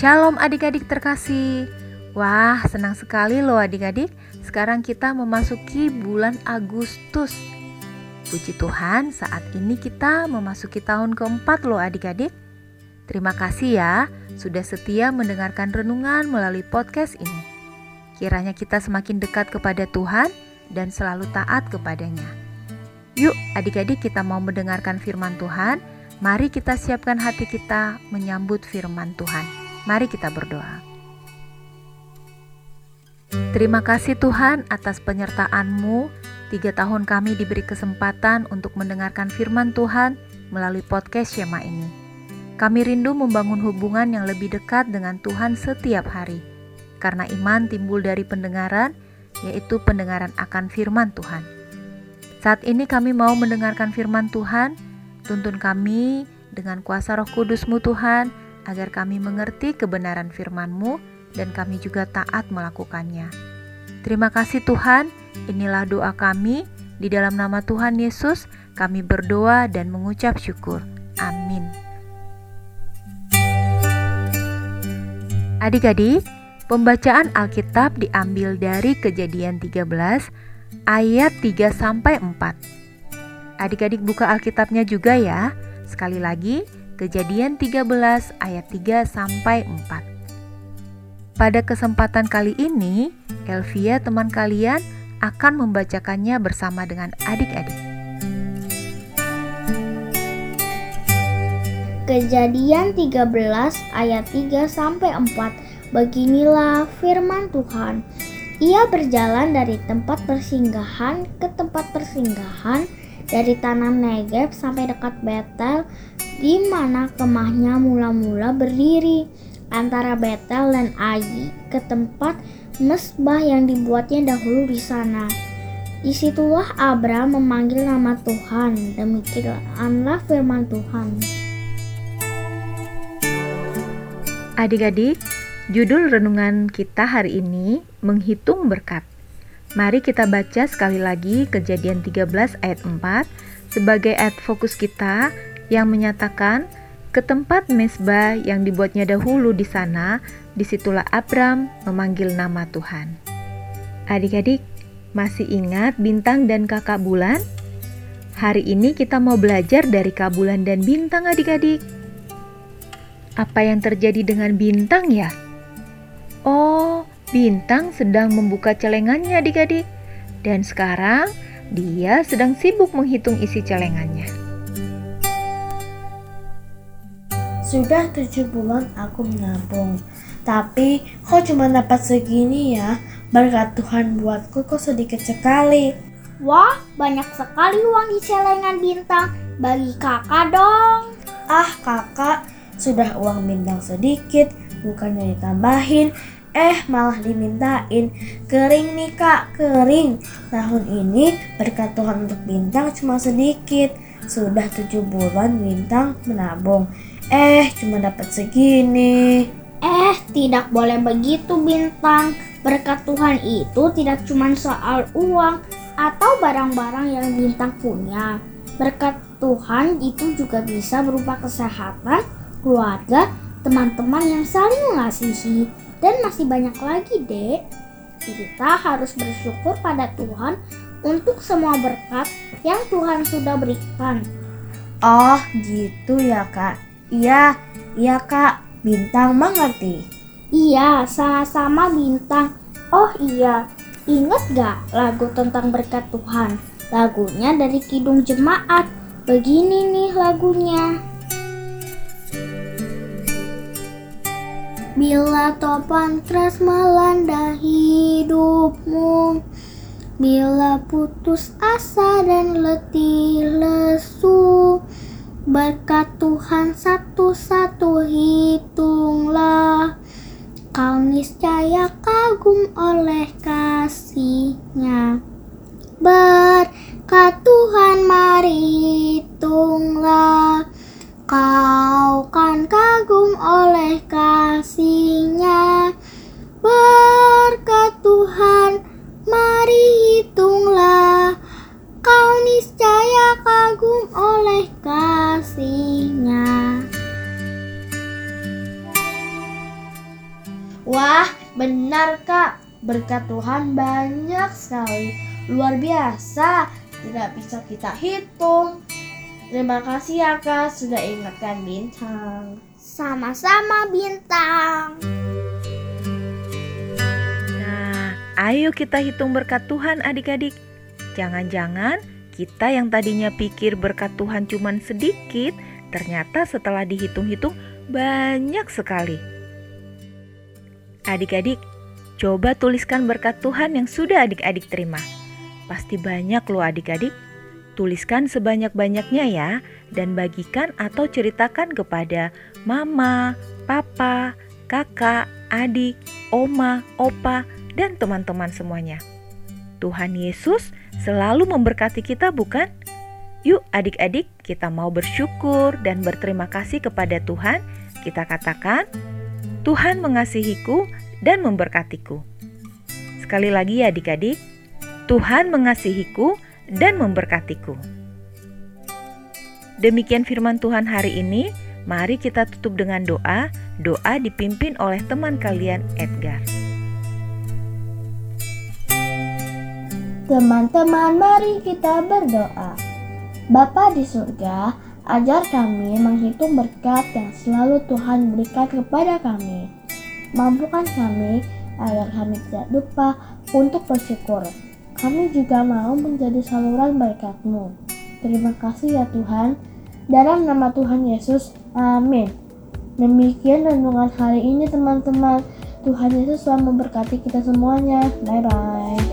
Shalom adik-adik terkasih. Wah, senang sekali loh adik-adik. Sekarang kita memasuki bulan Agustus. Puji Tuhan, saat ini kita memasuki tahun keempat loh adik-adik. Terima kasih ya sudah setia mendengarkan renungan melalui podcast ini. Kiranya kita semakin dekat kepada Tuhan dan selalu taat kepadanya. Yuk adik-adik kita mau mendengarkan firman Tuhan. Mari kita siapkan hati kita menyambut firman Tuhan. Mari kita berdoa. Terima kasih Tuhan atas penyertaan-Mu. Tiga tahun kami diberi kesempatan untuk mendengarkan firman Tuhan melalui podcast Shema ini. Kami rindu membangun hubungan yang lebih dekat dengan Tuhan setiap hari. Karena iman timbul dari pendengaran, yaitu pendengaran akan firman Tuhan. Saat ini kami mau mendengarkan firman Tuhan, tuntun kami dengan kuasa roh kudus-Mu Tuhan, agar kami mengerti kebenaran firman-Mu dan kami juga taat melakukannya. Terima kasih Tuhan, inilah doa kami. Di dalam nama Tuhan Yesus, kami berdoa dan mengucap syukur. Amin. Adik-adik, pembacaan Alkitab diambil dari Kejadian 13 ayat 3 sampai 4. Adik-adik buka Alkitabnya juga ya. Sekali lagi, Kejadian 13 ayat 3 sampai 4. Pada kesempatan kali ini, Elvia teman kalian akan membacakannya bersama dengan adik-adik. Kejadian 13 ayat 3 sampai 4. Beginilah firman Tuhan. Ia berjalan dari tempat persinggahan ke tempat persinggahan dari tanah Negev sampai dekat Betel di mana kemahnya mula-mula berdiri antara Betel dan Ai ke tempat mesbah yang dibuatnya dahulu di sana. Di situlah Abram memanggil nama Tuhan. Demikianlah firman Tuhan. Adik-adik, judul renungan kita hari ini menghitung berkat. Mari kita baca sekali lagi kejadian 13 ayat 4 sebagai ayat fokus kita yang menyatakan ke tempat mesbah yang dibuatnya dahulu di sana, di situlah Abram memanggil nama Tuhan. Adik-adik, masih ingat bintang dan kakak bulan? Hari ini kita mau belajar dari kak bulan dan bintang adik-adik. Apa yang terjadi dengan bintang ya? Oh, bintang sedang membuka celengannya adik-adik. Dan sekarang dia sedang sibuk menghitung isi celengannya. Sudah tujuh bulan aku menabung, tapi kok cuma dapat segini ya? Berkat Tuhan buatku kok sedikit sekali. Wah, banyak sekali uang di celengan bintang. Bagi kakak dong. Ah, kakak, sudah uang bintang sedikit, bukannya ditambahin, eh malah dimintain. Kering nih kak, kering. Tahun ini berkat Tuhan untuk bintang cuma sedikit. Sudah tujuh bulan bintang menabung. Eh, cuma dapat segini. Eh, tidak boleh begitu bintang. Berkat Tuhan itu tidak cuma soal uang atau barang-barang yang bintang punya. Berkat Tuhan itu juga bisa berupa kesehatan, keluarga, teman-teman yang saling mengasihi, dan masih banyak lagi, Dek. Kita harus bersyukur pada Tuhan untuk semua berkat yang Tuhan sudah berikan. Oh, gitu ya, Kak. Iya, iya kak, bintang mengerti. Iya, sama-sama bintang. Oh iya, ingat gak lagu tentang berkat Tuhan? Lagunya dari Kidung Jemaat. Begini nih lagunya. Bila topan keras melanda hidupmu Bila putus asa dan letih lesu Berkat Tuhan satu-satu hitunglah. Kau niscaya kagum oleh kasihnya. Berkat Tuhan mari hitunglah. Kau kan kagum oleh kasihnya. Berkat benar kak. Berkat Tuhan banyak sekali. Luar biasa. Tidak bisa kita hitung. Terima kasih ya kak sudah ingatkan bintang. Sama-sama bintang. Nah, ayo kita hitung berkat Tuhan adik-adik. Jangan-jangan kita yang tadinya pikir berkat Tuhan cuma sedikit, ternyata setelah dihitung-hitung banyak sekali. Adik-adik, coba tuliskan berkat Tuhan yang sudah adik-adik terima. Pasti banyak loh adik-adik. Tuliskan sebanyak-banyaknya ya dan bagikan atau ceritakan kepada mama, papa, kakak, adik, oma, opa, dan teman-teman semuanya. Tuhan Yesus selalu memberkati kita, bukan? Yuk, adik-adik, kita mau bersyukur dan berterima kasih kepada Tuhan. Kita katakan, "Tuhan mengasihiku dan memberkatiku." Sekali lagi, ya, adik-adik, Tuhan mengasihiku dan memberkatiku. Demikian firman Tuhan hari ini. Mari kita tutup dengan doa. Doa dipimpin oleh teman kalian, Edgar. Teman-teman, mari kita berdoa. Bapa di surga, ajar kami menghitung berkat yang selalu Tuhan berikan kepada kami. Mampukan kami agar kami tidak lupa untuk bersyukur. Kami juga mau menjadi saluran berkat-Mu. Terima kasih ya Tuhan. Dalam nama Tuhan Yesus, amin. Demikian renungan hari ini teman-teman. Tuhan Yesus selalu memberkati kita semuanya. Bye-bye.